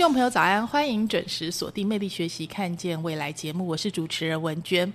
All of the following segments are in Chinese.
听众朋友早安，欢迎准时锁定《魅力学习看见未来》节目，我是主持人文娟。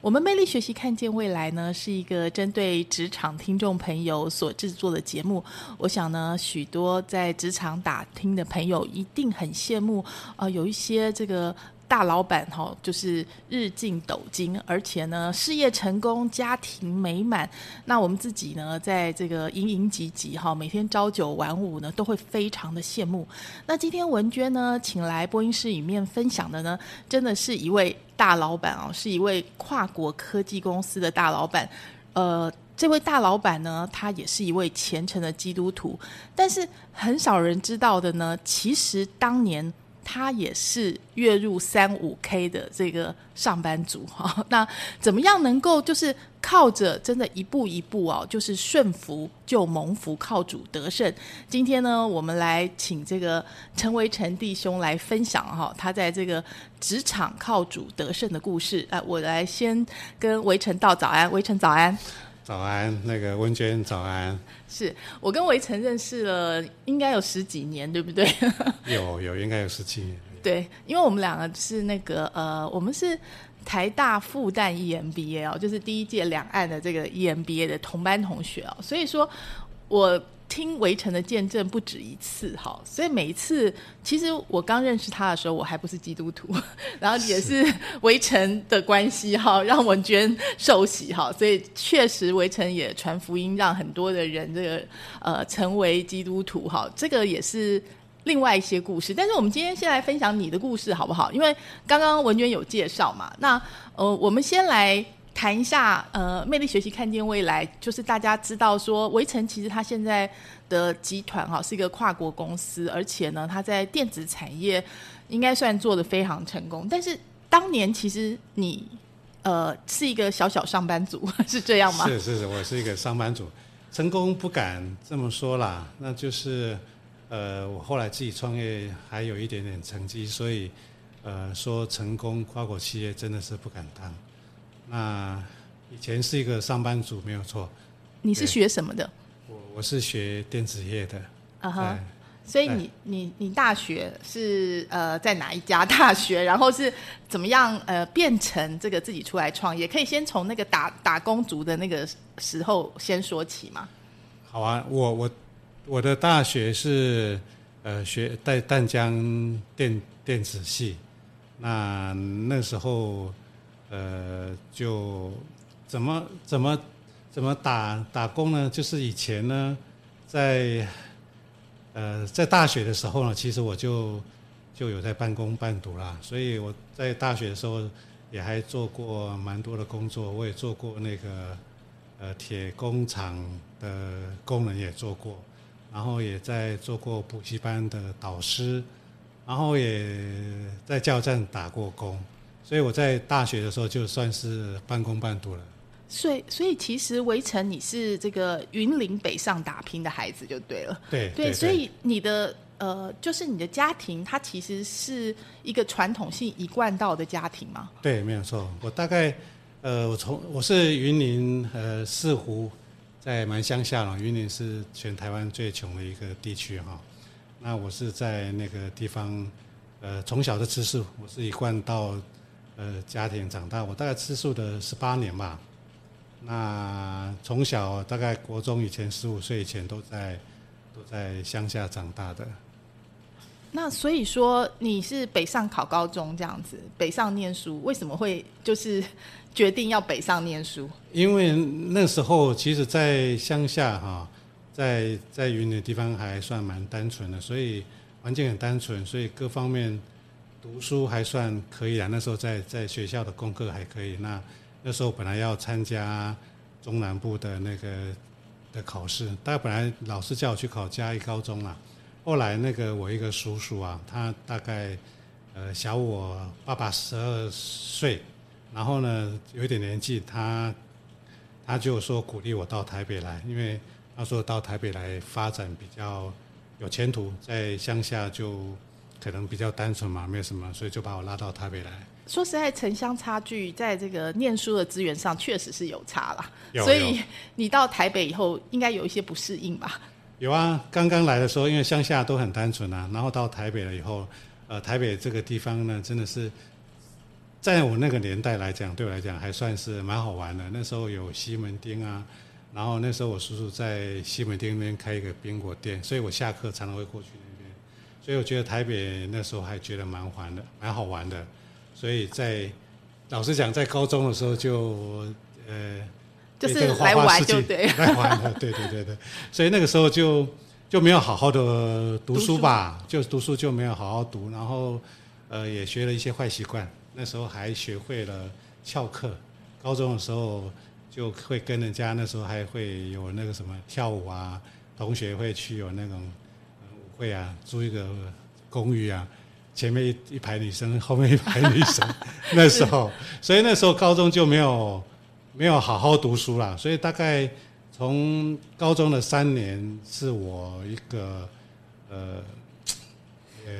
我们《魅力学习看见未来》呢，是一个针对职场听众朋友所制作的节目。我想呢，许多在职场打听的朋友一定很羡慕，啊，有一些这个。大老板哈，就是日进斗金，而且呢，事业成功，家庭美满。那我们自己呢，在这个营营汲汲哈，每天朝九晚五呢，都会非常的羡慕。那今天文娟呢，请来播音室里面分享的呢，真的是一位大老板哦，是一位跨国科技公司的大老板。呃，这位大老板呢，他也是一位虔诚的基督徒，但是很少人知道的呢，其实当年。他也是月入三五 K 的这个上班族哈，那怎么样能够就是靠着真的一步一步哦，就是顺服就蒙福，靠主得胜。今天呢，我们来请这个陈维成弟兄来分享哈，他在这个职场靠主得胜的故事。哎，我来先跟维成道早安，维成早安。早安，那个温娟，早安。是我跟维城认识了，应该有十几年，对不对？有有，应该有十几年。对，因为我们两个是那个呃，我们是台大复旦 EMBA 哦，就是第一届两岸的这个 EMBA 的同班同学哦，所以说我。听围城的见证不止一次，哈，所以每一次，其实我刚认识他的时候，我还不是基督徒，然后也是围城的关系，哈，让文娟受洗，哈，所以确实围城也传福音，让很多的人这个呃成为基督徒，哈，这个也是另外一些故事。但是我们今天先来分享你的故事，好不好？因为刚刚文娟有介绍嘛，那呃，我们先来。谈一下，呃，魅力学习看见未来，就是大家知道说，围城其实它现在的集团哈是一个跨国公司，而且呢，它在电子产业应该算做的非常成功。但是当年其实你呃是一个小小上班族，是这样吗？是是是，我是一个上班族，成功不敢这么说啦，那就是呃，我后来自己创业还有一点点成绩，所以呃，说成功跨国企业真的是不敢当。那以前是一个上班族，没有错。你是学什么的？我我是学电子业的。啊哈，所以你你你大学是呃在哪一家大学？然后是怎么样呃变成这个自己出来创业？可以先从那个打打工族的那个时候先说起吗？好啊，我我我的大学是呃学在淡江电电子系，那那时候。呃，就怎么怎么怎么打打工呢？就是以前呢，在呃在大学的时候呢，其实我就就有在半工半读啦。所以我在大学的时候也还做过蛮多的工作，我也做过那个呃铁工厂的工人也做过，然后也在做过补习班的导师，然后也在加油站打过工。所以我在大学的时候就算是半工半读了。所以，所以其实围城你是这个云林北上打拼的孩子就对了。对对，所以你的呃，就是你的家庭，它其实是一个传统性一贯道的家庭吗？对，没有错。我大概呃，我从我是云林呃四湖，在蛮乡下了。云林是全台湾最穷的一个地区哈。那我是在那个地方呃，从小的知识，我是一贯到。呃，家庭长大，我大概吃素的十八年吧。那从小大概国中以前十五岁以前都在都在乡下长大的。那所以说你是北上考高中这样子，北上念书，为什么会就是决定要北上念书？因为那时候其实，在乡下哈，在在云南地方还算蛮单纯的，所以环境很单纯，所以各方面读书还算可以啊。那时候在在学校的功课还可以。那那时候本来要参加中南部的那个的考试，大概本来老师叫我去考嘉义高中啦。后来那个我一个叔叔啊，他大概呃小我爸爸十二岁，然后呢有一点年纪，他他就说鼓励我到台北来，因为他说到台北来发展比较有前途，在乡下就可能比较单纯嘛，没有什么，所以就把我拉到台北来。说实在，城乡差距在这个念书的资源上确实是有差啦，所以你到台北以后应该有一些不适应吧？有啊，刚刚来的时候，因为乡下都很单纯啊，然后到台北了以后，呃，台北这个地方呢，真的是在我那个年代来讲，对我来讲还算是蛮好玩的。那时候有西门町啊，然后那时候我叔叔在西门町那边开一个冰果店，所以我下课常常会过去。所以我觉得台北那时候还觉得蛮玩的，蛮好玩的。所以在老实讲，在高中的时候就呃。就是来玩就对 来玩的，对对对对，所以那个时候就就没有好好的读书吧，就读书就没有好好读，然后呃也学了一些坏习惯，那时候还学会了翘课，高中的时候就会跟人家那时候还会有那个什么跳舞啊，同学会去有那种会啊，租一个公寓啊。前面一一排女生，后面一排女生，那时候，所以那时候高中就没有没有好好读书啦，所以大概从高中的三年是我一个呃呃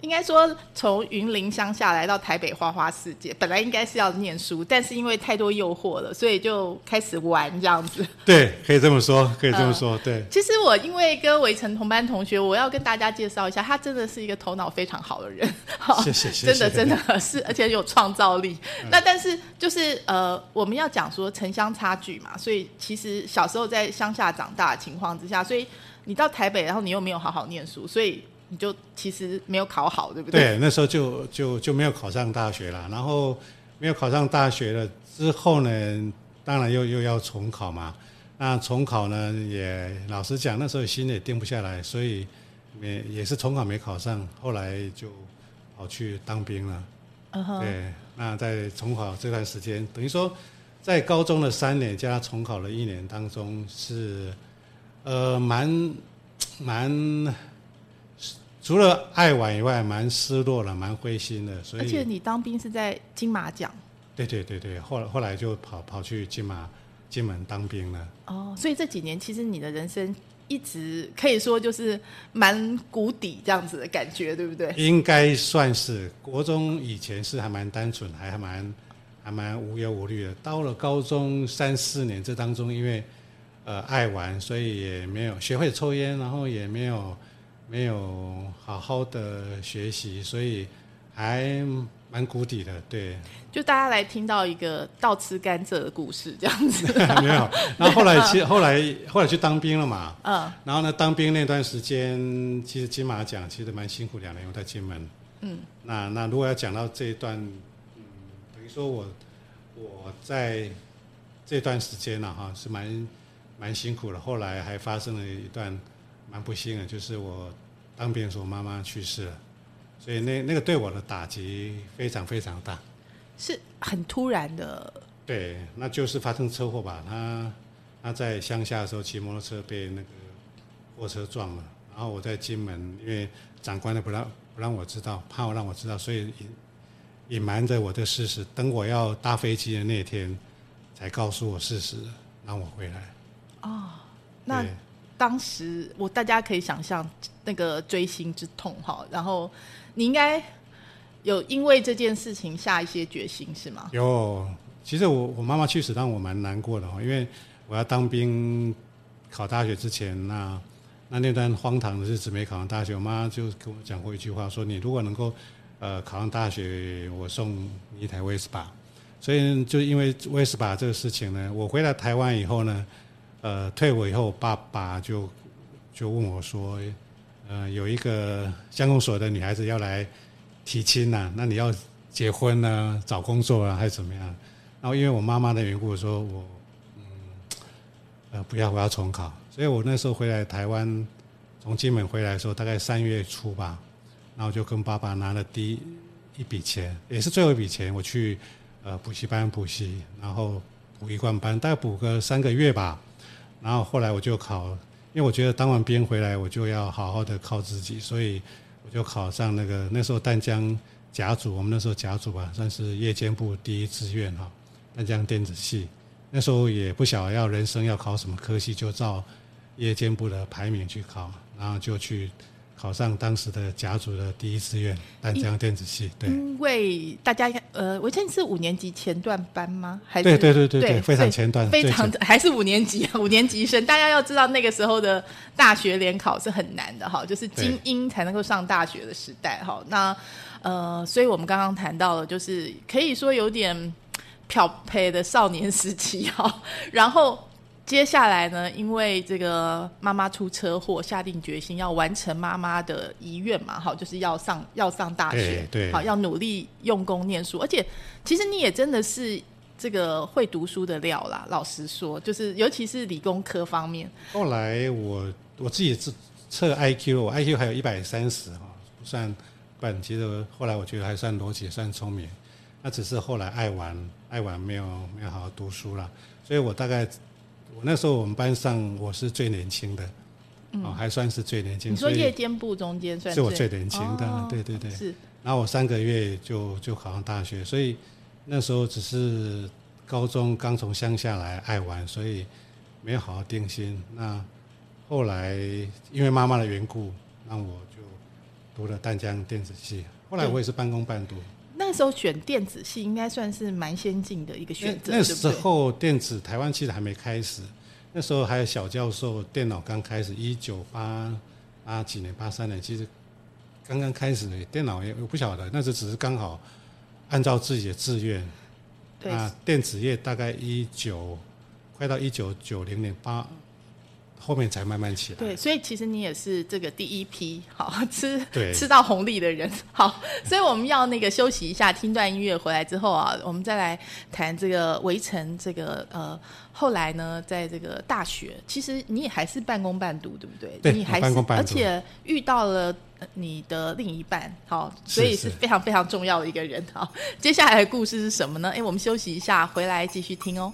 应该说，从云林乡下来到台北花花世界，本来应该是要念书，但是因为太多诱惑了，所以就开始玩这样子。对，可以这么说，可以这么说，对，其实我因为跟围城同班同学，我要跟大家介绍一下，他真的是一个头脑非常好的人，好谢谢 谢谢。真的真的是，而且有创造力。那但是就是呃，我们要讲说城乡差距嘛，所以其实小时候在乡下长大的情况之下，所以你到台北，然后你又没有好好念书，所以你就其实没有考好，对不对？对，那时候就就就没有考上大学了，然后没有考上大学了之后呢，当然又又要重考嘛。那重考呢，也老实讲，那时候心也定不下来，所以也也是重考没考上，后来就跑去当兵了。对，那在重考这段时间，等于说在高中的三年加重考的一年当中是，呃，蛮蛮除了爱玩以外，蛮失落了，蛮灰心的。所以而且，你当兵是在金马奖对对对对，后来后来就跑跑去金马金门当兵了。哦，所以这几年其实你的人生一直可以说就是蛮谷底这样子的感觉，对不对？应该算是国中以前是还蛮单纯，还还蛮还蛮无忧无虑的。到了高中三四年这当中，因为呃爱玩，所以也没有学会抽烟，然后也没有没有好好的学习，所以还蛮谷底的。对，就大家来听到一个倒吃甘蔗的故事，这样子。没有。然后后来其实后来后来去当兵了嘛，嗯然后呢，当兵那段时间，其实金马奖其实蛮辛苦，两年我在金门。嗯，那那如果要讲到这一段，嗯，等于说我我在这段时间呢、哈，是蛮蛮辛苦的。后来还发生了一段蛮不幸的，就是我当兵的时候，妈妈去世了，所以那那个对我的打击非常非常大。是很突然的，对，那就是发生车祸吧。他他在乡下的时候骑摩托车被那个货车撞了，然后我在金门，因为长官的不让不让我知道，怕我让我知道，所以隐隐瞒着我的事实。等我要搭飞机的那天，才告诉我事实，让我回来。哦那对当时我大家可以想象那个追星之痛哈，然后你应该有因为这件事情下一些决心是吗？有，其实我我妈妈去世让我蛮难过的哈，因为我要当兵考大学之前，那那那段荒唐的日子没考上大学，我妈就跟我讲过一句话，说你如果能够呃考上大学，我送你一台威斯巴。所以就因为威斯巴这个事情呢，我回来台湾以后呢，呃，退伍以后，爸爸就就问我说，呃，有一个乡公所的女孩子要来提亲呐、那你要结婚呢、找工作啊，还是怎么样？然后因为我妈妈的缘故，说我嗯呃不要，我要重考。所以我那时候回来台湾，从金门回来的时候，大概三月初吧，然后就跟爸爸拿了第一一笔钱，也是最后一笔钱，我去呃补习班补习，然后补一贯班，大概补个三个月吧。然后后来我就考，因为我觉得当完兵回来，我就要好好的靠自己，所以我就考上那个那时候淡江甲组，我们那时候甲组吧，算是夜间部第一志愿哈，淡江电子系。那时候也不晓得要人生要考什么科系，就照夜间部的排名去考，然后就去考上当时的甲组的第一志愿淡江电子系。对，因为大家呃，我记得是五年级前段班吗？还是对对对对对对非常前段非常最 还是五年级五年级生。大家要知道那个时候的大学联考是很难的哈，就是精英才能够上大学的时代哈。那呃，所以我们刚刚谈到了，就是可以说有点漂配的少年时期哈，然后。接下来呢，因为这个妈妈出车祸，下定决心要完成妈妈的遗愿嘛，好，就是要上要上大学，对对好，要努力用功念书。而且，其实你也真的是这个会读书的料啦。老实说，就是尤其是理工科方面，后来我我自己测测 IQ，我 IQ 还有一百三十哈，不算笨。其实后来我觉得还算逻辑，算聪明。那只是后来爱玩，爱玩没有没有好好读书了。所以我大概我那时候我们班上我是最年轻的，哦，还算是最年轻。嗯你说夜间部中间算是我最年轻的，哦对对对。是然后我三个月就就考上大学，所以那时候只是高中刚从乡下来爱玩，所以没有好好定心。那后来因为妈妈的缘故，让我就读了淡江电子系。后来我也是半工半读。那时候选电子系应该算是蛮先进的一个选择，那？时候电子台湾其实还没开始，那时候还有小教授电脑刚开始，一九八八几年八三年，其实刚刚开始，电脑也我不晓得，那时只是刚好按照自己的志愿。对，那电子业大概一九快到一九九零年八后面才慢慢起来。对，所以其实你也是这个第一批好 吃吃到红利的人。好，所以我们要那个休息一下，听段音乐回来之后啊，我们再来谈这个围城这个呃，后来呢，在这个大学，其实你也还是半工半读，对不对？对你还是半工半读而且遇到了。呃你的另一半，好，所以是是非常非常重要的一个人。好，接下来的故事是什么呢？哎，我们休息一下，回来继续听哦。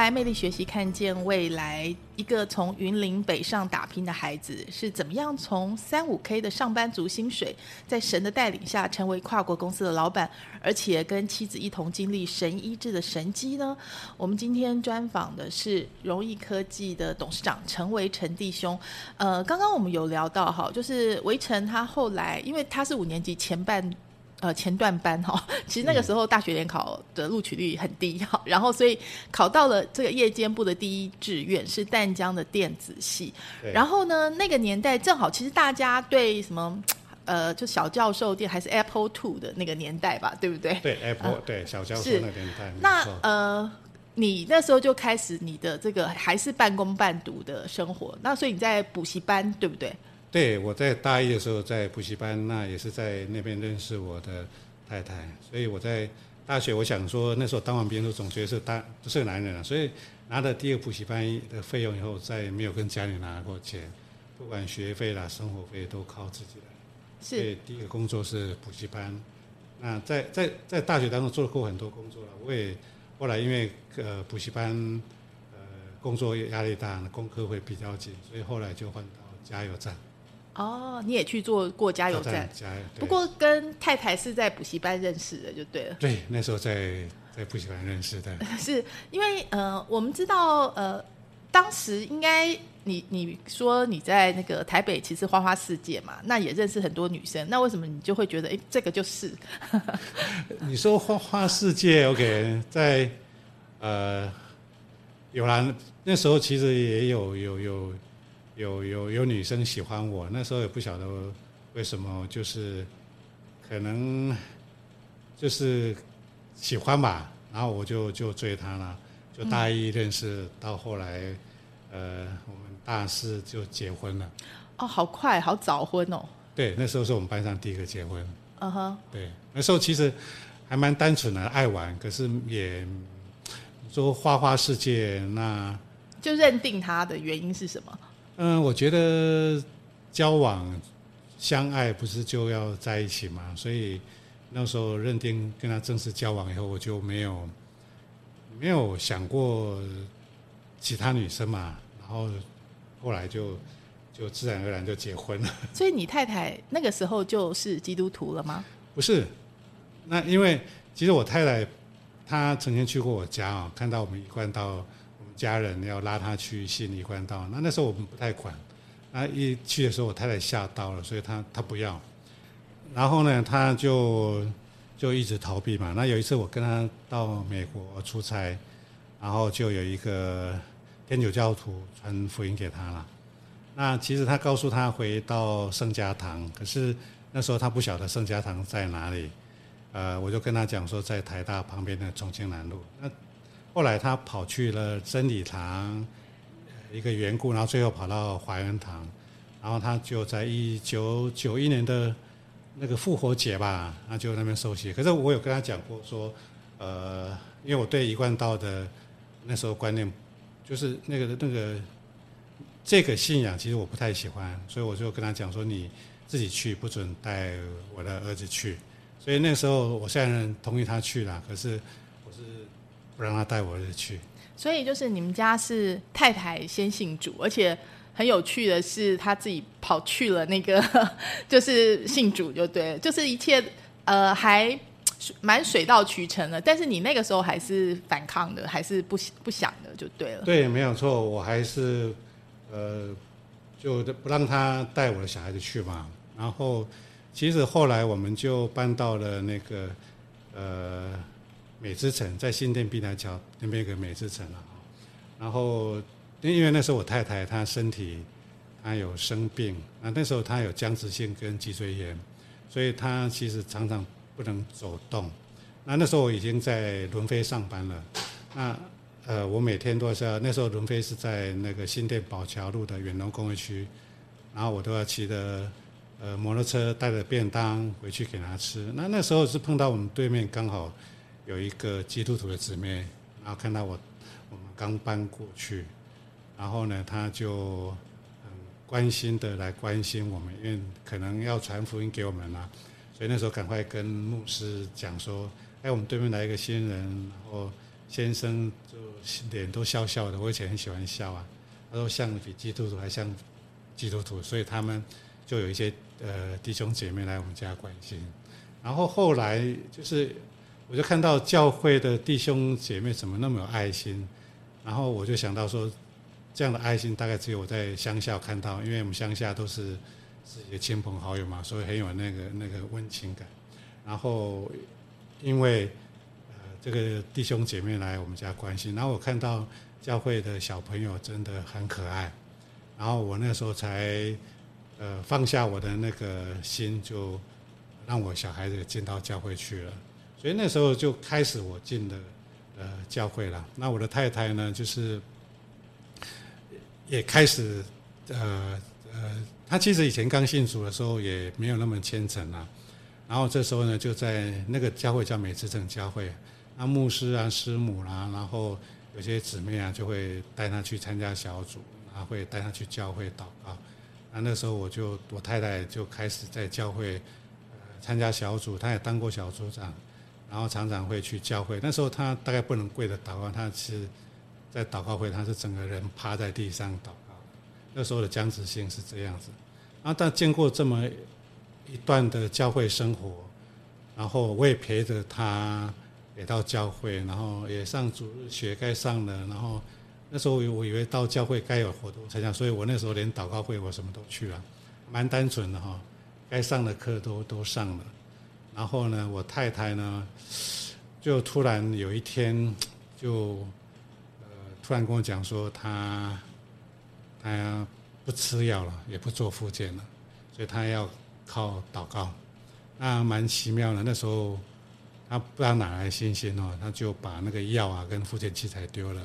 来，魅力学习，看见未来。一个从云林北上打拼的孩子，是怎么样从三五 K 的上班族薪水，在神的带领下成为跨国公司的老板，而且跟妻子一同经历神医治的神机呢？我们今天专访的是荣易科技的董事长陈维成弟兄。呃，刚刚我们有聊到哈，就是维成他后来，因为他是五年级前半。呃，前段班哈，其实那个时候大学联考的录取率很低哈，然后所以考到了这个夜间部的第一志愿是淡江的电子系，然后呢，那个年代正好其实大家对什么 呃，就小教授店还是 Apple Two 的那个年代吧，对不对？对 Apple、对小教授是那年代，那呃，你那时候就开始你的这个还是半工半读的生活，那所以你在补习班对不对？对，我在大一的时候在补习班，那也是在那边认识我的太太，所以我在大学，我想说那时候当完兵都总觉得是大都是个男人了，所以拿了第二个补习班的费用以后，再也没有跟家里拿过钱，不管学费啦、生活费都靠自己来。所是以第一个工作是补习班，那在在在大学当中做过很多工作了，我也后来因为呃补习班呃工作压力大，功课会比较紧，所以后来就换到加油站。哦，你也去做过加油站，加油。对不过跟太太是在补习班认识的，就对了。对，那时候在在补习班认识的。是因为呃，我们知道呃，当时应该你你说你在那个台北其实花花世界嘛，那也认识很多女生，那为什么你就会觉得哎，这个就是 你说花花世界，OK，在呃有啦，那时候其实也有有有有有有有女生喜欢我，那时候也不晓得为什么，就是可能就是喜欢吧，然后我就就追她了，就大一认识，到后来呃我们大四就结婚了。哦，好快，好早婚哦，对，那时候是我们班上第一个结婚。嗯哼，对，那时候其实还蛮单纯的，爱玩，可是也说花花世界，那就认定他的原因是什么？嗯，我觉得交往相爱不是就要在一起嘛，所以那时候认定跟他正式交往以后，我就没有没有想过其他女生嘛，然后后来就就自然而然就结婚了。所以你太太那个时候就是基督徒了吗？不是，那因为其实我太太她曾经去过我家啊、看到我们一贯道，我们家人要拉他去信一贯道，那那时候我们不太管，那一去的时候我太太吓到了，所以她她不要，然后呢，他就就一直逃避嘛。那有一次我跟他到美国出差，然后就有一个天主教徒传福音给他了。那其实他告诉他回到圣家堂，可是那时候他不晓得圣家堂在哪里，呃，我就跟他讲说在台大旁边的重庆南路。那后来他跑去了真理堂，一个缘故，然后最后跑到怀恩堂，然后他就在一九九一年的那个复活节吧，他就那边受洗。可是我有跟他讲过说，呃，因为我对一贯道的那时候观念，就是那个那个这个信仰，其实我不太喜欢，所以我就跟他讲说，你自己去，不准带我的儿子去。所以那时候我虽然同意他去了，可是我让他带我儿子去。所以就是你们家是太太先信主，而且很有趣的是，他自己跑去了那个 就是信主，就对，就是一切呃还蛮水到渠成的。但是你那个时候还是反抗的，还是不不想的，就对了。对，没有错，我还是呃，就不让他带我的小孩子去嘛。然后，其实后来我们就搬到了那个呃美之城，在新店碧台桥那边有个美之城了。然后，因为那时候我太太她身体她有生病，那那时候她有僵直性跟脊椎炎，所以她其实常常不能走动。那那时候我已经在伦飞上班了，那呃，我每天都是要，那时候伦飞是在那个新店宝桥路的远东工业区，然后我都要骑着呃摩托车带着便当回去给他吃。那那时候是碰到我们对面刚好有一个基督徒的姊妹，然后看到我我们刚搬过去，然后呢，他就很关心的来关心我们，因为可能要传福音给我们啦、所以那时候赶快跟牧师讲说，哎，我们对面来一个新人，然后先生就脸都笑笑的，我以前很喜欢笑啊。他说像比基督徒还像基督徒，所以他们就有一些呃弟兄姐妹来我们家关心。然后后来就是我就看到教会的弟兄姐妹怎么那么有爱心，然后我就想到说，这样的爱心大概只有我在乡下看到，因为我们乡下都是自己的亲朋好友嘛，所以很有那个那个温情感。然后因为呃这个弟兄姐妹来我们家关心，然后我看到教会的小朋友真的很可爱，然后我那时候才呃放下我的那个心，就让我小孩子进到教会去了。所以那时候就开始我进了呃教会了。那我的太太呢，就是也开始呃呃，她其实以前刚信主的时候也没有那么虔诚啊。然后这时候呢，就在那个教会叫美之城教会，那牧师啊、师母啦、然后有些姊妹啊，就会带他去参加小组，然后会带他去教会祷告。那那时候我就我太太就开始在教会呃参加小组，她也当过小组长，然后常常会去教会。那时候他大概不能跪着祷告，他是在祷告会，他是整个人趴在地上祷告。那时候的僵直性是这样子。然后但经过这么一段的教会生活，然后我也陪着他也到教会，然后也上主日学该上的，然后那时候我以为到教会该有活动参加，所以我那时候连祷告会我什么都去了，蛮单纯的哈，该上的课都都上了。然后呢，我太太呢，就突然有一天就呃突然跟我讲说，她她不吃药了，也不做复健了，所以她要。靠祷告，那蛮奇妙的。那时候他不知道哪来信心哦，他就把那个药啊跟复健器材丢了，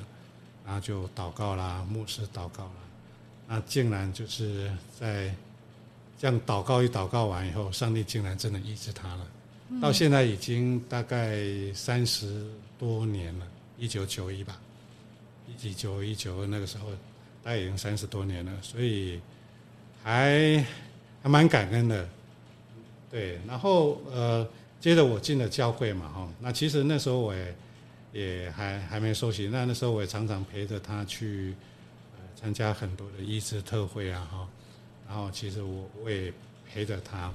然后就祷告啦，牧师祷告啦，那竟然就是在这样祷告一祷告完以后，上帝竟然真的医治他了。到现在已经大概三十多年了，一九九一吧，一九九一九二那个时候，大概已经三十多年了，所以还还蛮感恩的。对，然后呃，接着我进了教会嘛，哈，那其实那时候我也也还还没受洗，那那时候我也常常陪着他去参加很多的医治特会啊，哈，然后其实我我也陪着他，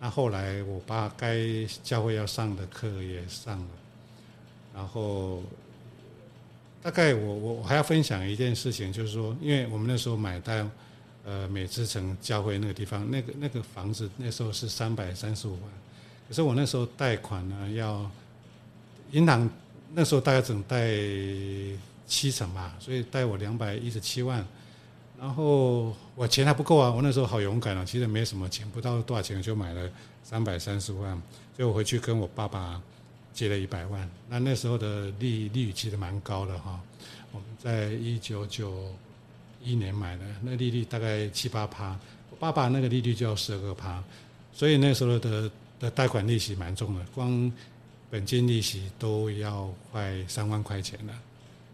那后来我把该教会要上的课也上了，然后大概我我我还要分享一件事情，就是说，因为我们那时候买到。呃，美之城教会那个地方，那个那个房子那时候是三百三十五万，可是我那时候贷款呢，要银行那时候大概只能贷七成吧，所以贷我两百一十七万，然后我钱还不够啊，我那时候好勇敢啊，其实没什么钱，不到多少钱就买了三百三十万，所以我回去跟我爸爸借了一百万，那那时候的利利率其实蛮高的哈，我们在一九九。一年买的那利率大概七八趴，我爸爸那个利率就要十二个趴，所以那时候的的贷款利息蛮重的，光本金利息都要快三万块钱了。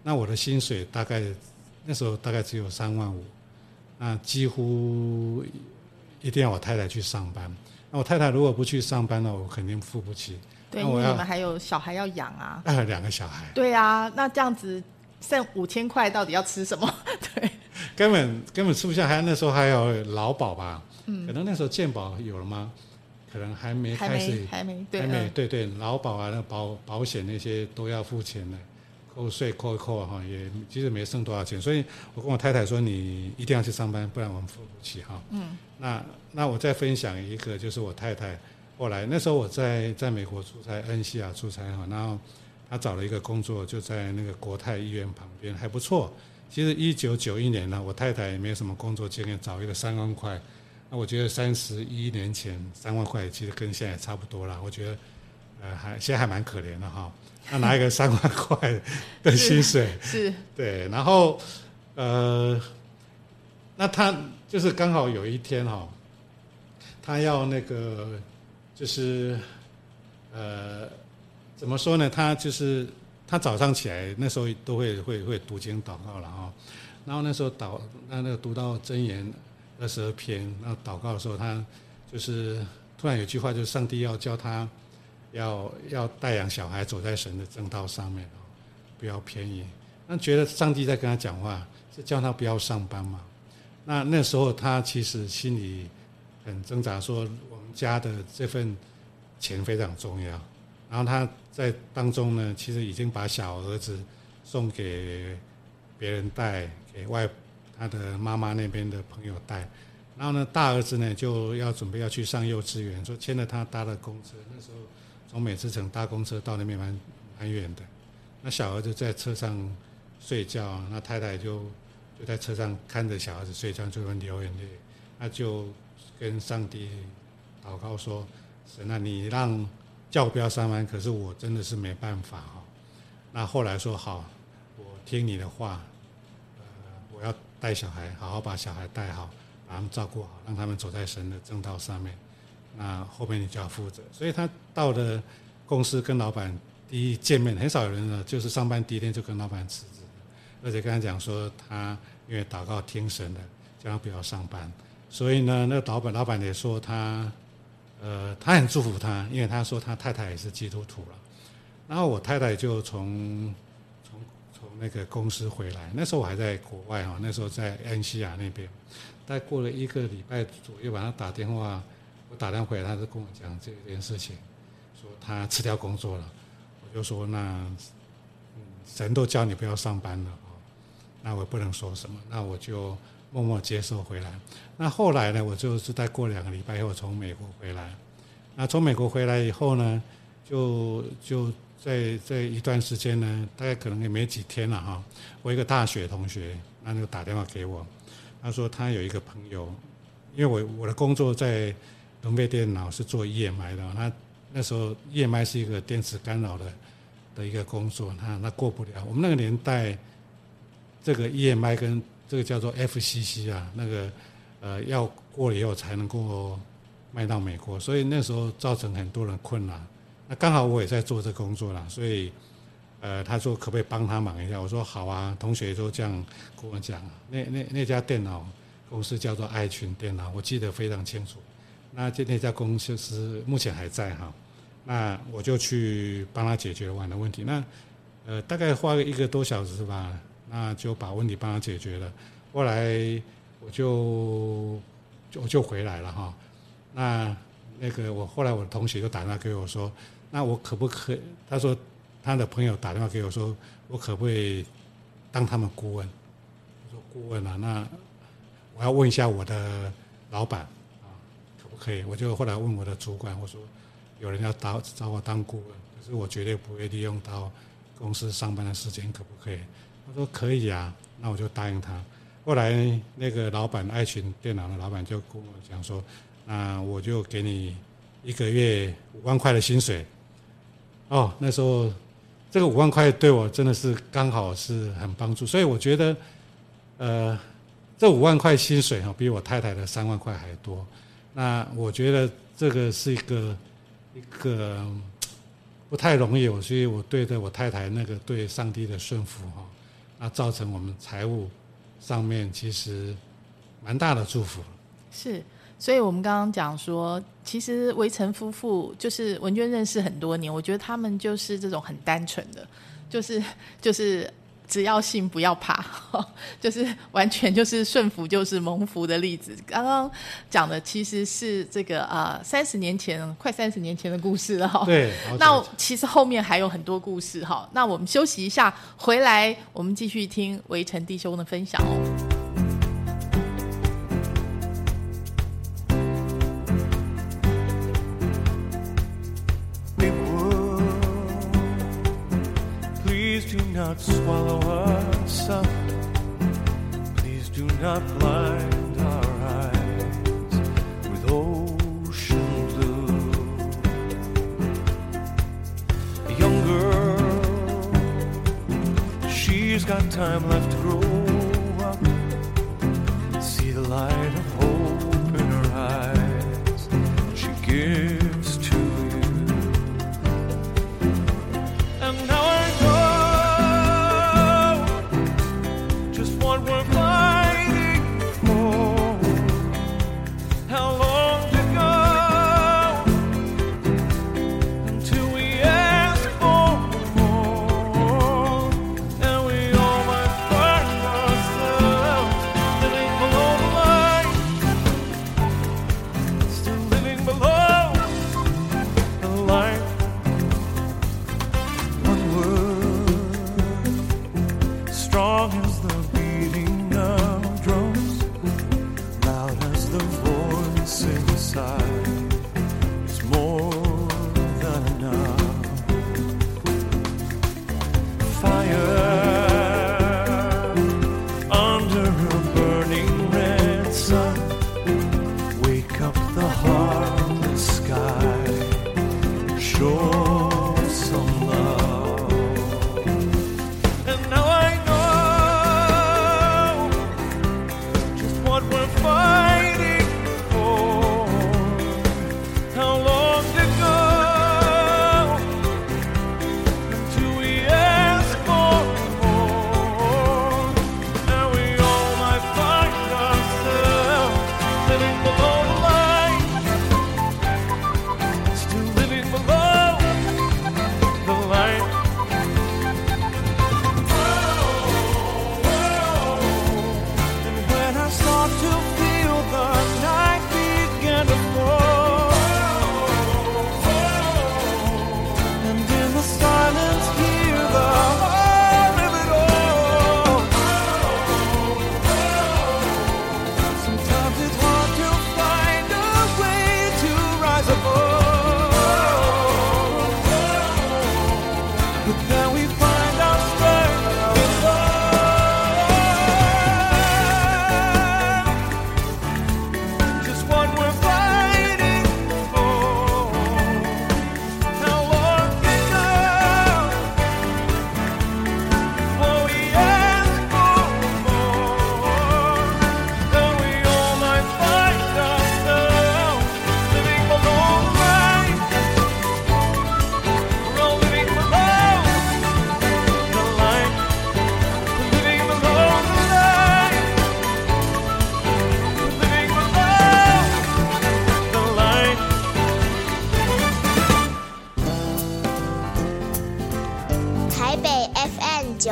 那我的薪水大概那时候大概只有三万五，那几乎一定要我太太去上班。那我太太如果不去上班呢，我肯定付不起。对，因为你们还有小孩要养啊。啊，两个小孩。对啊，那这样子剩五千块，到底要吃什么？对。根本根本吃不下，还那时候还有劳保吧？嗯，可能那时候健保有了吗？可能还没开始，还没，还没，对对，劳保啊，那保保险那些都要付钱的，扣税扣一扣哈，也其实没剩多少钱。所以我跟我太太说，你一定要去上班，不然我们付不起哈。嗯，那那我再分享一个，就是我太太后来那时候我在在美国出差，恩西亚出差哈，然后她找了一个工作，就在那个国泰医院旁边，还不错。其实一九九一年呢，我太太也没什么工作经验，找一个三万块，那我觉得三十一年前三万块其实跟现在差不多了。我觉得，呃，还现在还蛮可怜的哈。那拿一个三万块的薪水，是，对。然后，呃，那他就是刚好有一天哈，他要那个，就是，呃，怎么说呢？他就是。他早上起来那时候都会会会读经祷告了哈，然后那时候祷那那个读到箴言二十二篇，那祷告的时候他就是突然有句话，就是上帝要教他要要带养小孩走在神的正道上面哦。不要便宜。那觉得上帝在跟他讲话，是叫他不要上班嘛？那那时候他其实心里很挣扎，说我们家的这份钱非常重要。然后他在当中呢，其实已经把小儿子送给别人带，给外他的妈妈那边的朋友带。然后呢，大儿子呢就要准备要去上幼稚园，说牵着他搭的公车，那时候从美之城搭公车到那边蛮蛮远的。那小儿子在车上睡觉，那太太就就在车上看着小孩子睡觉，就会流眼泪。那就跟上帝祷告说：“神啊，你让叫我不要上班，可是我真的是没办法哈。”那后来说好，我听你的话，呃，我要带小孩，好好把小孩带好，把他们照顾好，让他们走在神的正道上面。那后面你就要负责。所以他到了公司跟老板第一见面，很少有人呢，就是上班第一天就跟老板辞职，而且跟他讲说他因为祷告听神的，叫他不要上班。所以呢，那个老板老板也说他，呃，他很祝福他，因为他说他太太也是基督徒了。然后我太太就从从从那个公司回来，那时候我还在国外哈，那时候在安西亚那边。大概过了一个礼拜左右吧，他打电话，我打电话回来，他就跟我讲这件事情，说他辞掉工作了。我就说那，嗯，神都叫你不要上班了，那我不能说什么，那我就默默接受回来。那后来呢，我就是再过两个礼拜以后从美国回来。那从美国回来以后呢，就就在这一段时间呢，大概可能也没几天了哈。我一个大学同学，那就打电话给我，他说他有一个朋友，因为我我的工作在龙贝电脑是做 EMI 的，那那时候 EMI 是一个电子干扰的的一个工作，那那过不了。我们那个年代，这个 EMI 跟这个叫做 FCC 啊，那个呃要过了以后才能够卖到美国，所以那时候造成很多人困难。那刚好我也在做这工作啦，所以呃他说可不可以帮他忙一下？我说好啊，同学都这样跟我讲。那那那家电脑公司叫做爱群电脑，我记得非常清楚。那这那家公司是目前还在哈，那我就去帮他解决完的问题。那呃大概花了一个多小时吧，那就把问题帮他解决了。后来我就就我就回来了哈。那那个我后来我的同学就打电话给我说，那我可不可以？他说他的朋友打电话给我说，我可不可以当他们顾问？我说顾问啊，那我要问一下我的老板，可以？我就后来问我的主管，我说有人要找找我当顾问，可是我绝对不会利用到公司上班的时间，可不可以？他说可以啊，那我就答应他。后来那个老板爱群电脑的老板就跟我讲说，那我就给你一个月五万块的薪水。哦，那时候这个五万块对我真的是刚好是很帮助，所以我觉得，呃，这五万块薪水哈，比我太太的三万块还多。那我觉得这个是一个一个不太容易，我所以我对着我太太那个对上帝的顺服哈，那造成我们财务上面其实蛮大的祝福。是，所以我们刚刚讲说，其实围城夫妇就是文娟认识很多年，我觉得他们就是这种很单纯的，就是就是只要信不要怕，就是完全就是顺服就是蒙福的例子。刚刚讲的其实是这个啊三十年前快三十年前的故事了哈。对，那其实后面还有很多故事哈。那我们休息一下，回来我们继续听围城弟兄的分享哦。Not swallow us up. Please do not blind our eyes with ocean blue. A young girl, she's got time left to grow up. See the light of hope in her eyes. She gives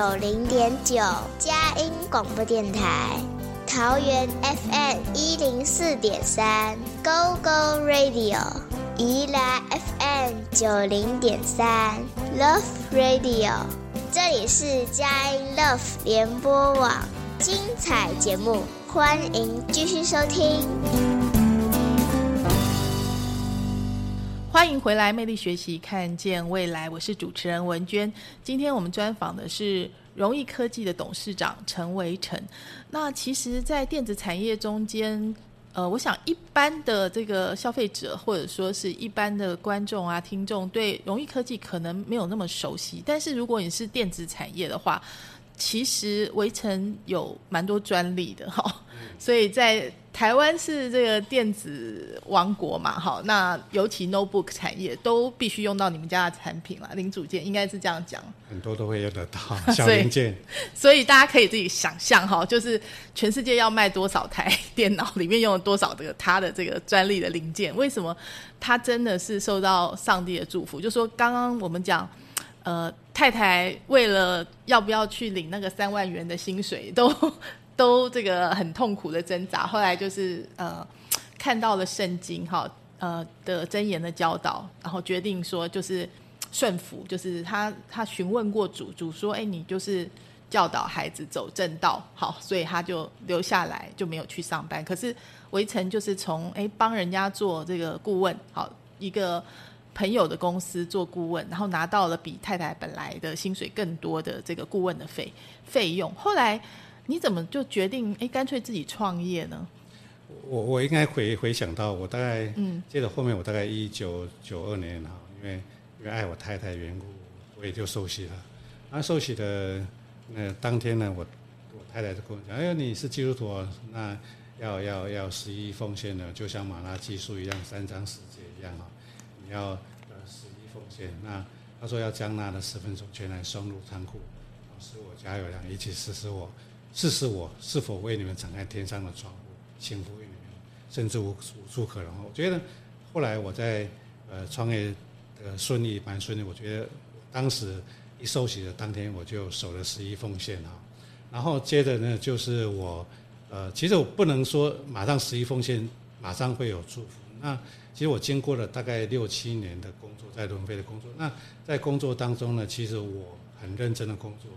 九零点九，佳音广播电台；桃园 FM 一零四点三，Go Go Radio；宜兰 FM 九零点三，Love Radio。这里是佳音 Love 联播网，精彩节目，欢迎继续收听。欢迎回来，魅力学习，看见未来。我是主持人文娟。今天我们专访的是荣易科技的董事长陈维成。那其实，在电子产业中间，呃，我想一般的这个消费者或者说是一般的观众啊、听众，对荣易科技可能没有那么熟悉。但是如果你是电子产业的话，其实围城有蛮多专利的哈，所以在台湾是这个电子王国嘛，哈，那尤其 notebook 产业都必须用到你们家的产品啦，零组件应该是这样讲。很多都会用得到 小零件。所以大家可以自己想象哈，就是全世界要卖多少台电脑，里面用了多少这个它的这个专利的零件？为什么它真的是受到上帝的祝福？就说刚刚我们讲，呃，太太为了要不要去领那个三万元的薪水，都都这个很痛苦的挣扎。后来就是呃，看到了圣经哈，呃的箴言的教导，然后决定说就是顺服，就是他他询问过主，主说，哎，你就是教导孩子走正道，好，所以他就留下来，就没有去上班。可是围城就是从哎帮人家做这个顾问，好一个朋友的公司做顾问，然后拿到了比太太本来的薪水更多的这个顾问的费费用。后来你怎么就决定哎干脆自己创业呢？我我应该回回想到，我大概嗯接着后面我大概一九九二年哈，因为因为爱我太太的缘故，我也就受洗了。那受洗的那当天呢，我我太太就跟我讲：“哎呀，你是基督徒哦，那要要要十一奉献呢，就像马拉基书一样，三章十节一样哈，要呃十一奉献。那他说要将那的十分钟全来送入仓库，使我家有粮，一起试试我，试试我是否为你们敞开天上的窗户，幸福于你们，甚至无无处可容。我觉得后来我在呃创业呃顺利蛮顺利，我觉得当时一受洗的当天我就守了十一奉献哈，然后接着呢就是我呃其实我不能说马上十一奉献马上会有祝福，那其实我经过了大概六七年的工作，在伦飞的工作，那在工作当中呢，其实我很认真的工作。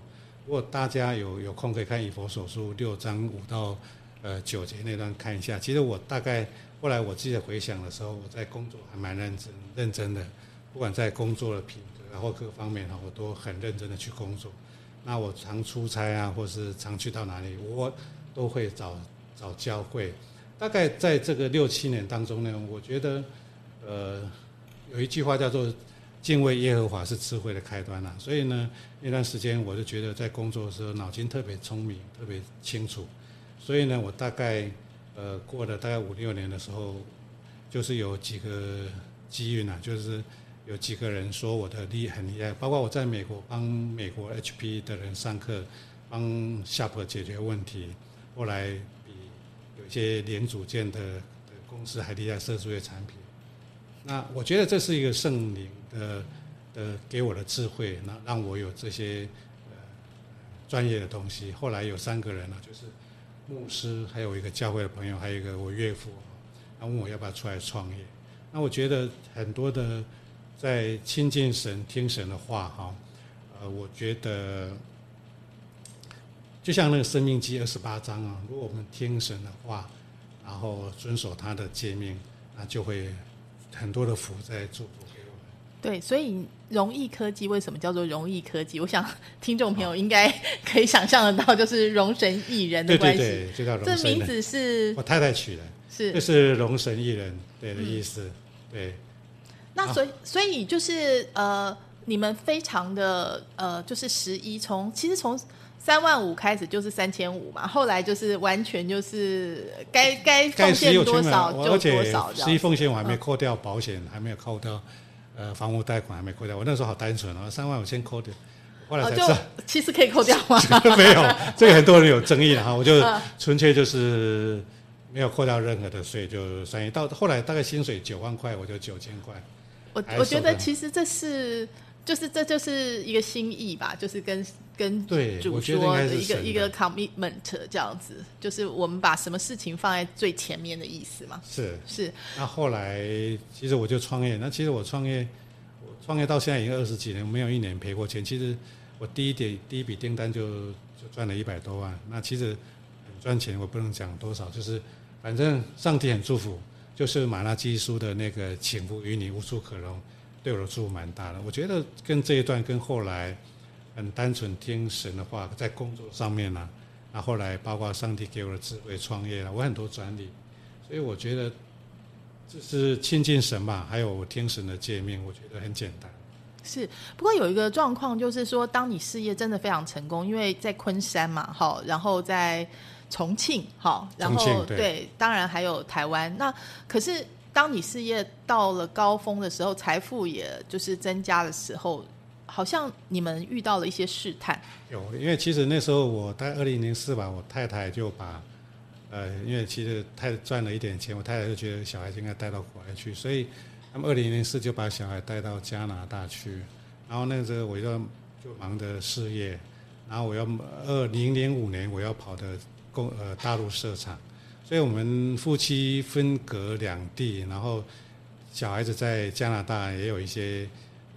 如果大家有有空可以看以佛所书六章五到呃九节那段看一下，其实我大概后来我自己回想的时候，我在工作还蛮认真认真的，不管在工作的品格啊或各方面哈，我都很认真的去工作。那我常出差啊，或是常去到哪里，我都会找找教会。大概在这个六七年当中呢，我觉得，呃，有一句话叫做“敬畏耶和华是智慧的开端”啊。所以呢，那段时间我就觉得在工作的时候脑筋特别聪明，特别清楚。所以呢，我大概呃过了大概五六年的时候，就是有几个机运啊，就是有几个人说我的厉很厉害，包括我在美国帮美国 HP 的人上课，帮夏普解决问题，后来一些连组件的的公司还厉害，设出一些产品。那我觉得这是一个圣灵的的给我的智慧，那让我有这些呃专业的东西。后来有三个人呢、就是牧师，还有一个教会的朋友，还有一个我岳父，他问我要不要出来创业。那我觉得很多的在亲近神、听神的话，哈，呃，我觉得就像那个《生命记》二十八章啊，如果我们听神的话，然后遵守他的诫命，那就会很多的福在祝福给我们。对，所以容易科技为什么叫做容易科技？我想听众朋友应该可以想象得到，就是容神一人的关系。对对，就叫荣神。这名字是我太太取的，是就是龙神一人对的意思。对，那所以所以就是呃，你们非常的呃，就是十一从其实从三万五开始就是三千五嘛，后来就是完全就是该该该奉献多少就多我而且少这十一。奉献我还没嗯扣掉保险，还没有扣掉呃房屋贷款还没扣掉。我那时候好单纯哦，三万五先扣掉，后来才知道、其实可以扣掉吗？没有，这个很多人有争议的哈，我就嗯纯粹就是没有扣掉任何的税，就三亿。到后来大概薪水九万块，我就九千块。我我觉得其实这是就是这就是一个心意吧，就是跟跟主对我觉得一个一个 commitment 这样子，就是我们把什么事情放在最前面的意思嘛。是，是那后来其实我就创业，那其实我创业，我创业到现在已经二十几年，没有一年赔过钱。其实我第一点第一笔订单就就赚了一百多万，那其实很赚钱，我不能讲多少，就是反正上帝很祝福，就是马拉基书的那个请福与你无处可容，对我的祝福蛮大的。我觉得跟这一段跟后来很单纯听神的话，在工作上面呢、那后来包括上帝给我的智慧创业了，我很多专利，所以我觉得就是亲近神吧，还有我听神的界面，我觉得很简单。是，不过有一个状况就是说，当你事业真的非常成功，因为在昆山嘛，好，然后在重庆，好，然后对当然还有台湾。那可是当你事业到了高峰的时候，财富也就是增加的时候，好像你们遇到了一些试探。有，因为其实那时候我在二零零四吧，我太太就把，呃，因为其实太赚了一点钱，我太太就觉得小孩子应该带到国外去，所以他们二零零四就把小孩带到加拿大去，然后那个时候我就就忙着事业，然后我要二零零五年我要跑的公呃大陆设厂，所以我们夫妻分隔两地，然后小孩子在加拿大也有一些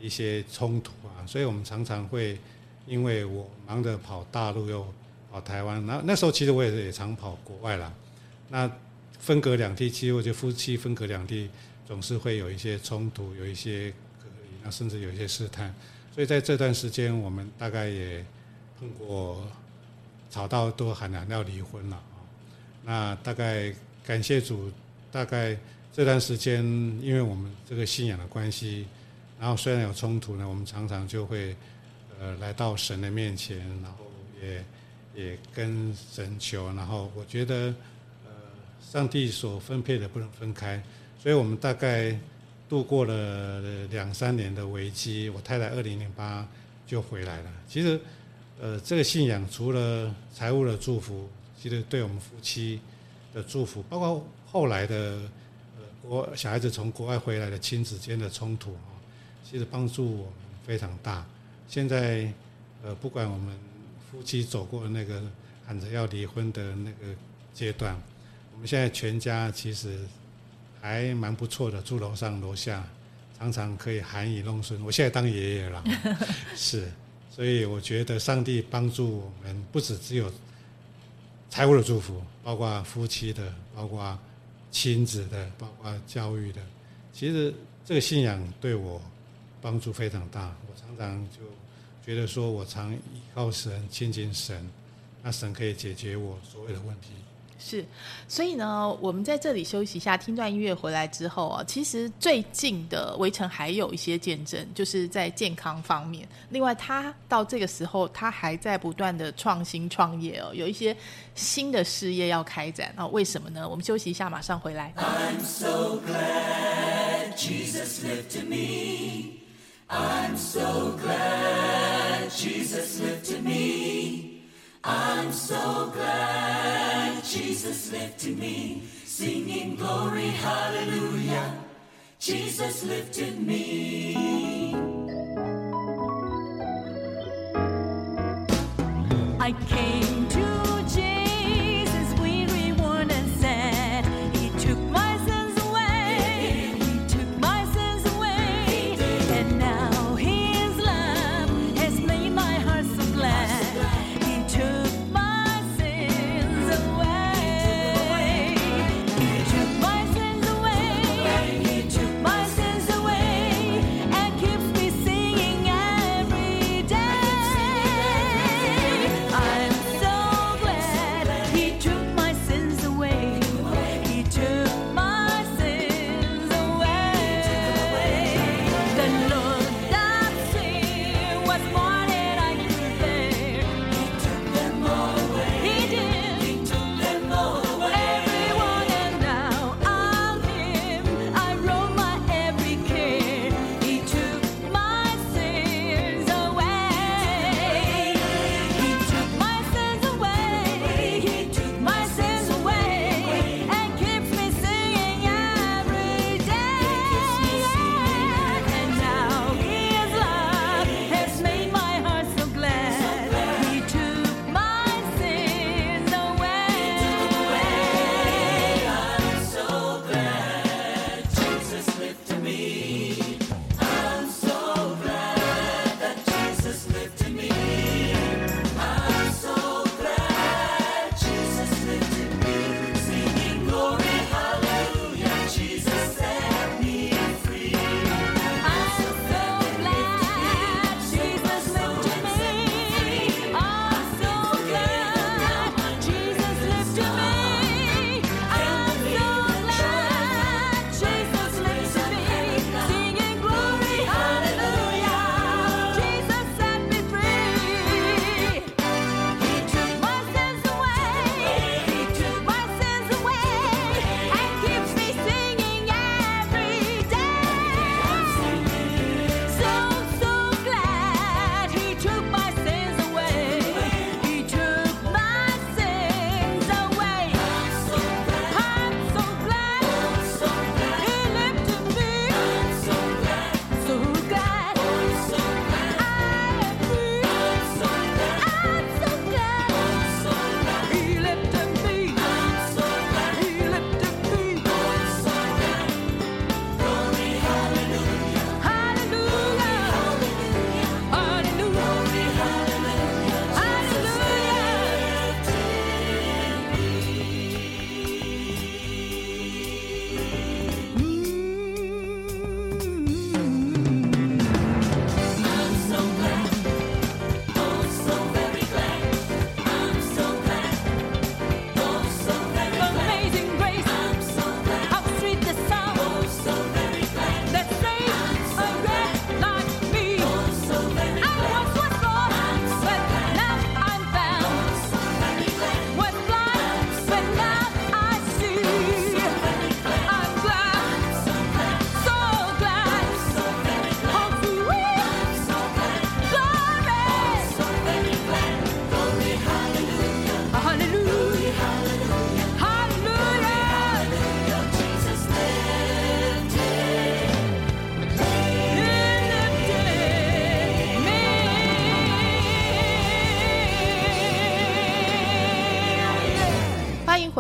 一些冲突，所以我们常常会因为我忙着跑大陆又跑台湾，那那时候其实我也也常跑国外啦。那分隔两地，其实我觉得夫妻分隔两地总是会有一些冲突，有一些隔离，那甚至有一些试探。所以在这段时间，我们大概也碰过吵到都喊喊要离婚了啊。那大概感谢主，大概这段时间，因为我们这个信仰的关系，然后虽然有冲突呢，我们常常就会呃来到神的面前，然后也也跟神求，然后我觉得呃上帝所分配的不能分开，所以我们大概度过了两三年的危机。我太太二零零八就回来了。其实呃这个信仰除了财务的祝福，其实对我们夫妻的祝福，包括后来的呃国小孩子从国外回来的亲子间的冲突啊，其实帮助我们非常大。现在呃不管我们夫妻走过那个喊着要离婚的那个阶段，我们现在全家其实还蛮不错的，住楼上楼下，常常可以含饴弄孙。我现在当爷爷了，是，所以我觉得上帝帮助我们，不只只有财务的祝福，包括夫妻的，包括亲子的，包括教育的。其实这个信仰对我帮助非常大。我常常就觉得说，我常依靠神、亲近神，那神可以解决我所有的问题。是，所以呢，我们在这里休息一下，听段音乐回来之后啊，其实最近的围城还有一些见证，就是在健康方面。另外，他到这个时候，他还在不断的创新创业哦，有一些新的事业要开展啊。为什么呢？我们休息一下，马上回来。I'm so glad Jesus lifted to me. I'm so glad Jesus lifted me. I'm so glad Jesus lifted me. Singing glory, hallelujah. Jesus lifted me. I came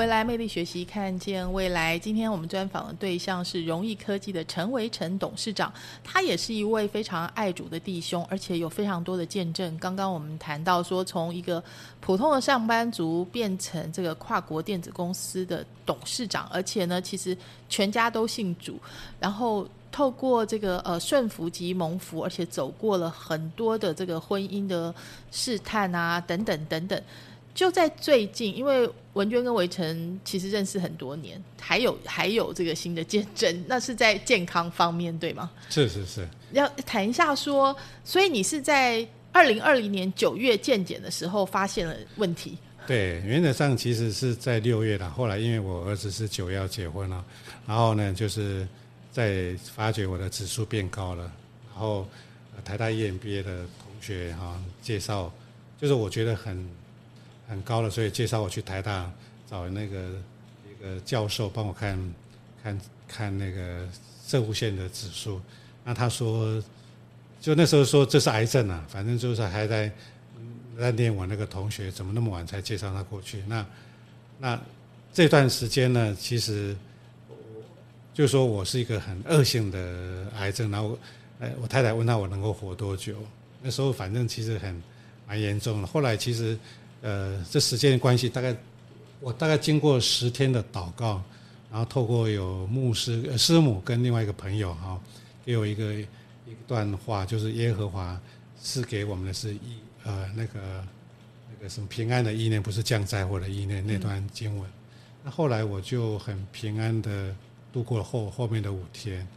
回来，魅力学习，看见未来。今天我们专访的对象是荣毅科技的陈维成董事长，他也是一位非常爱主的弟兄，而且有非常多的见证。刚刚我们谈到说，从一个普通的上班族变成这个跨国电子公司的董事长，而且呢，其实全家都信主，然后。透过这个呃顺服及蒙福，而且走过了很多的这个婚姻的试探啊，等等等等。就在最近，因为文娟跟围城其实认识很多年，还有还有这个新的见证，那是在健康方面，对吗？是是是，要谈一下说，所以你是在二零二零年九月健检的时候发现了问题。对，原则上其实是在六月了。后来因为我儿子是九月要结婚了，然后呢，就是在发觉我的指数变高了，然后、呃台大 EMBA 的同学哈、介绍，就是我觉得很很高了，所以介绍我去台大找那个一个教授帮我看看看那个射弧线的指数。那他说，就那时候说这是癌症啊，反正就是还在在念我那个同学怎么那么晚才介绍他过去。那那这段时间呢，其实就说我是一个很恶性的癌症，然后，我太太问他我能够活多久，那时候反正其实很蛮严重的。后来其实呃，这时间的关系，大概我大概经过十天的祷告，然后透过有牧师、呃、师母跟另外一个朋友哈、给我一个一段话，就是耶和华赐给我们的是意呃那个那个什么平安的意念，不是降灾祸的意念那段经文。那后来我就很平安的度过了后后面的五天，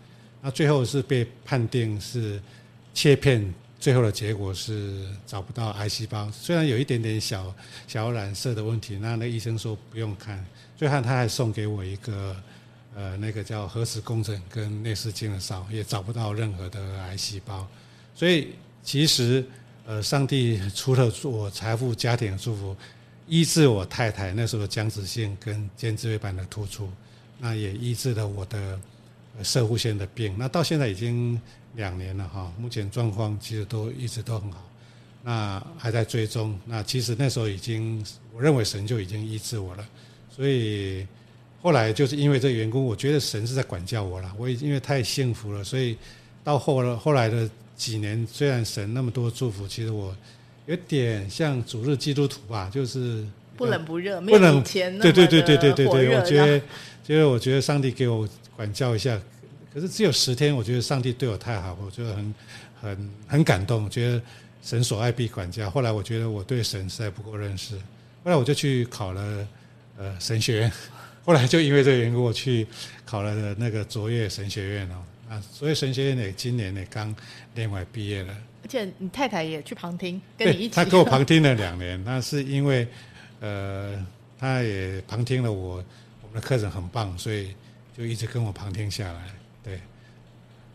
那最后是被判定是切片，最后的结果是找不到癌细胞，虽然有一点点小小染色的问题，那那医生说不用看，最后他还送给我一个呃那个叫核磁共振跟内视镜的扫，也找不到任何的癌细胞，所以其实呃上帝除了祝我财富家庭的祝福，医治我太太那时候的僵直性跟间质位板的突出，那也医治了我的呃射弧线的病。那到现在已经两年了哈，目前状况其实都一直都很好。那还在追踪。那其实那时候已经，我认为神就已经医治我了。所以后来就是因为这个缘故，我觉得神是在管教我了。我已经因为太幸福了，所以到后了后来的几年，虽然神那么多祝福，其实我有点像主日基督徒吧，就是不冷不热，没不能有以前那对对对对对对对，我觉得，就是我觉得上帝给我管教一下，可是只有十天，我觉得上帝对我太好，我觉得很很很感动，我觉得神所爱必管教。后来我觉得我对神实在不够认识，后来我就去考了呃神学院，后来就因为这个缘故，我去考了那个卓越神学院哦。啊，卓越神学院呢，今年呢刚另外毕业了。而且你太太也去旁听，跟你一，起。他跟我旁听了两年，那是因为，呃，他也旁听了我，我们的课程很棒，所以就一直跟我旁听下来。对，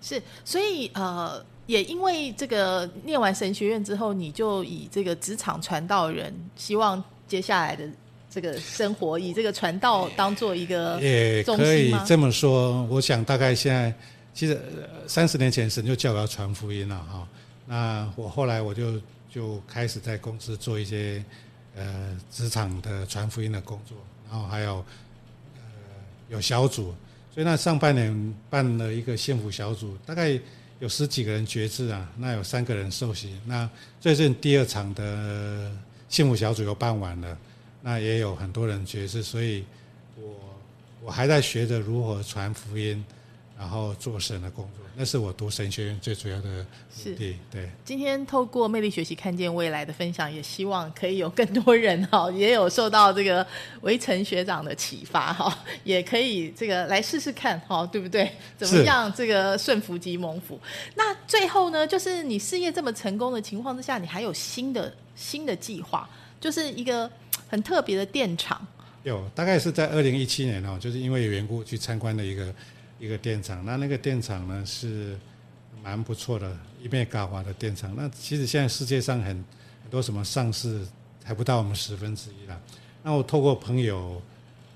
是，所以呃，也因为这个念完神学院之后，你就以这个职场传道人，希望接下来的这个生活以这个传道当做一个也？可以这么说。我想大概现在，其实三十年前神就叫我要传福音了哈。那我后来我就就开始在公司做一些呃职场的传福音的工作，然后还有呃有小组，所以那上半年办了一个幸福小组，大概有十几个人决志啊，那有三个人受洗。那最近第二场的幸福小组又办完了，那也有很多人决志，所以我我还在学着如何传福音，然后做神的工作，那是我读神学院最主要的目的。对，今天透过魅力学习看见未来的分享，也希望可以有更多人 哈，也有受到这个围城学长的启发哈，也可以这个来试试看哈，对不对？怎么样这个顺服及蒙福？那最后呢，就是你事业这么成功的情况之下，你还有新的新的计划，就是一个很特别的电厂。有大概是在二零一七年哦，就是因为有缘故去参观的一个一个电厂。那那个电厂呢是蛮不错的，一面高华的电厂。那其实现在世界上很很多什么上市还不到我们十分之一啦。那我透过朋友，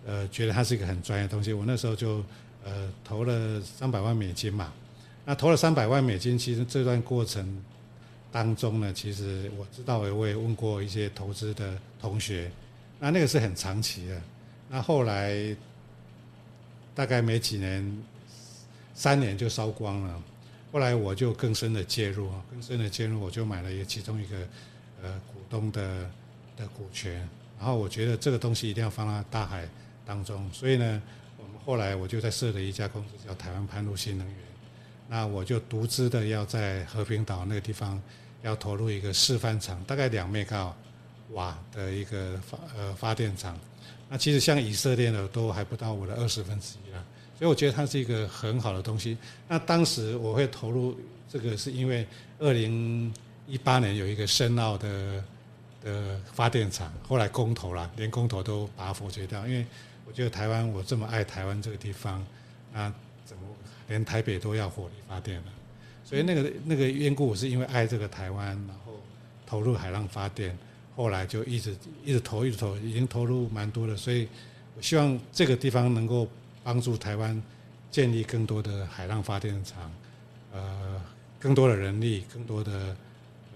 呃，觉得它是一个很专业的东西，我那时候就呃投了三百万美金嘛。那投了三百万美金，其实这段过程当中呢，其实我知道，我也问过一些投资的同学，那那个是很长期的。那后来大概没几年，三年就烧光了。后来我就更深的介入啊，更深的介入，我就买了一个其中一个呃股东的的股权，然后我觉得这个东西一定要放到大海当中，所以呢，我们后来我就在设了一家公司叫台湾攀路新能源，那我就独资的要在和平岛那个地方要投入一个示范厂，大概两兆瓦的一个发呃发电厂，那其实像以色列的都还不到我的二十分之一了。所以我觉得它是一个很好的东西。那当时我会投入这个，是因为二零一八年有一个深澳的的发电厂，后来公投了，连公投都把它否决掉。因为我觉得台湾，我这么爱台湾这个地方，那怎么连台北都要火力发电了？所以那个那个缘故，我是因为爱这个台湾，然后投入海浪发电，后来就一直一直投，一直投，已经投入蛮多的。所以我希望这个地方能够。帮助台湾建立更多的海浪发电厂，呃，更多的人力，更多的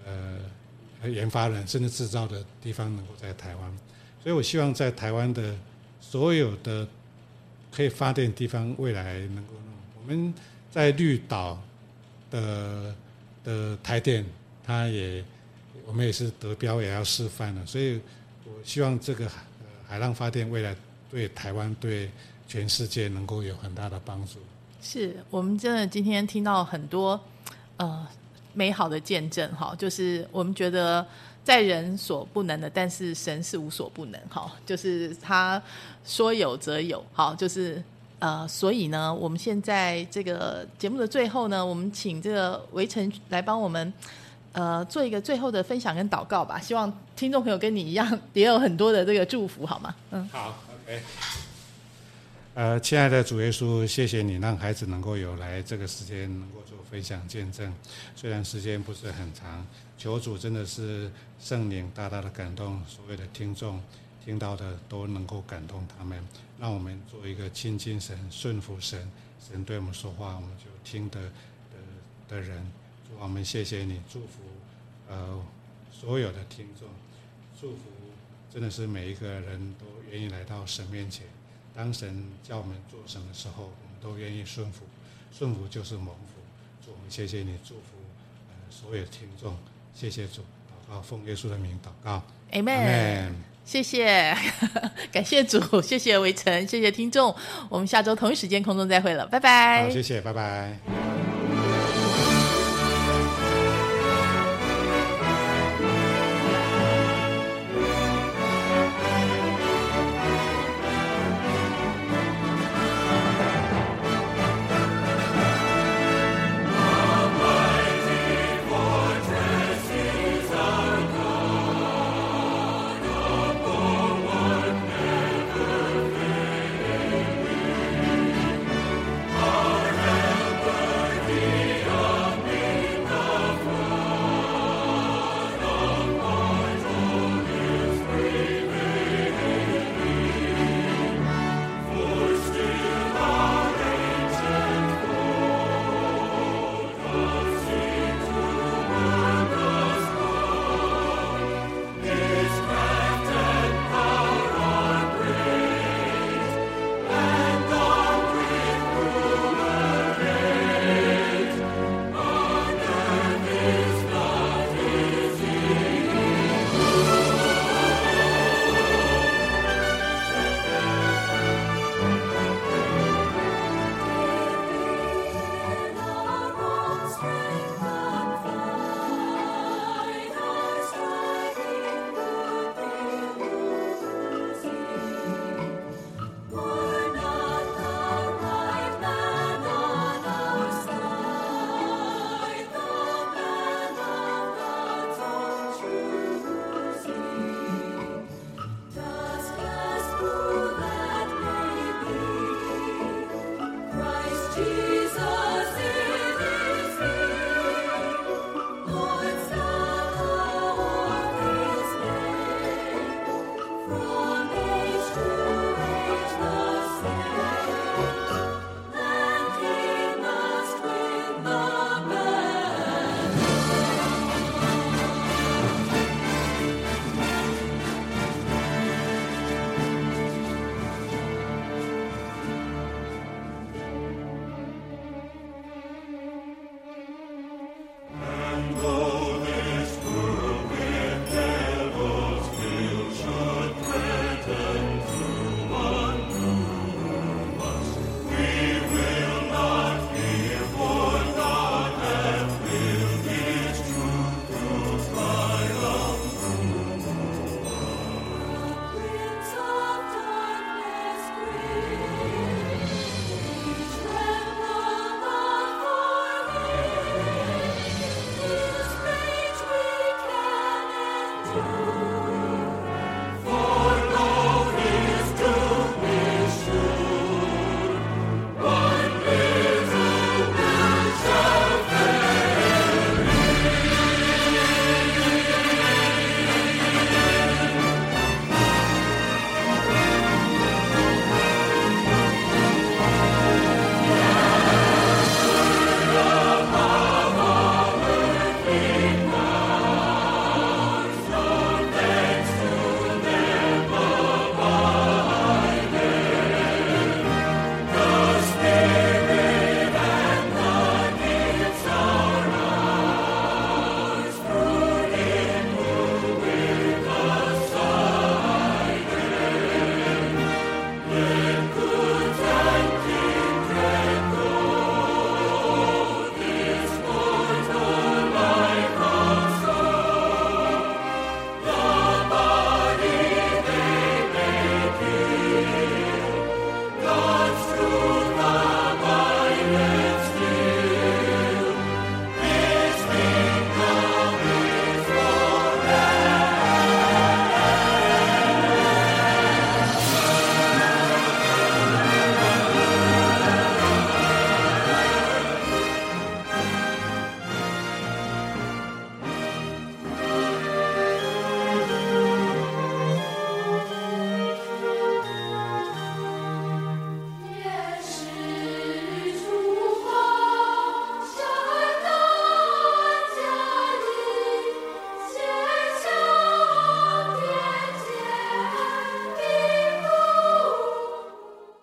呃研发人，甚至制造的地方能够在台湾。所以我希望在台湾的所有的可以发电地方，未来能够弄。我们在绿岛的的台电，它也我们也是得标，也要示范了。所以我希望这个海海浪发电未来对台湾对。全世界能够有很大的帮助。是我们真的今天听到很多呃美好的见证哈，就是我们觉得在人所不能的，但是神是无所不能哈，就是他说有则有，好，就是呃，所以呢，我们现在这个节目的最后呢，我们请这个围城来帮我们呃做一个最后的分享跟祷告吧，希望听众朋友跟你一样也有很多的这个祝福，好吗？嗯，好，OK。呃，亲爱的主耶稣，谢谢你让孩子能够有来这个时间能够做分享见证，虽然时间不是很长，求主真的是圣灵大大的感动所有的听众，听到的都能够感动他们，让我们做一个亲近神、顺服神，神对我们说话我们就听的的的人。我们谢谢你，祝福呃所有的听众，祝福真的是每一个人都愿意来到神面前。当神叫我们做什么时候，我们都愿意顺服，顺服就是蒙福。主，我们谢谢你，祝福呃所有听众，谢谢主，祷告奉耶稣的名祷告，Amen。谢谢，感谢主，谢谢围城，谢谢听众，我们下周同一时间空中再会了，拜拜。好，谢谢，拜拜。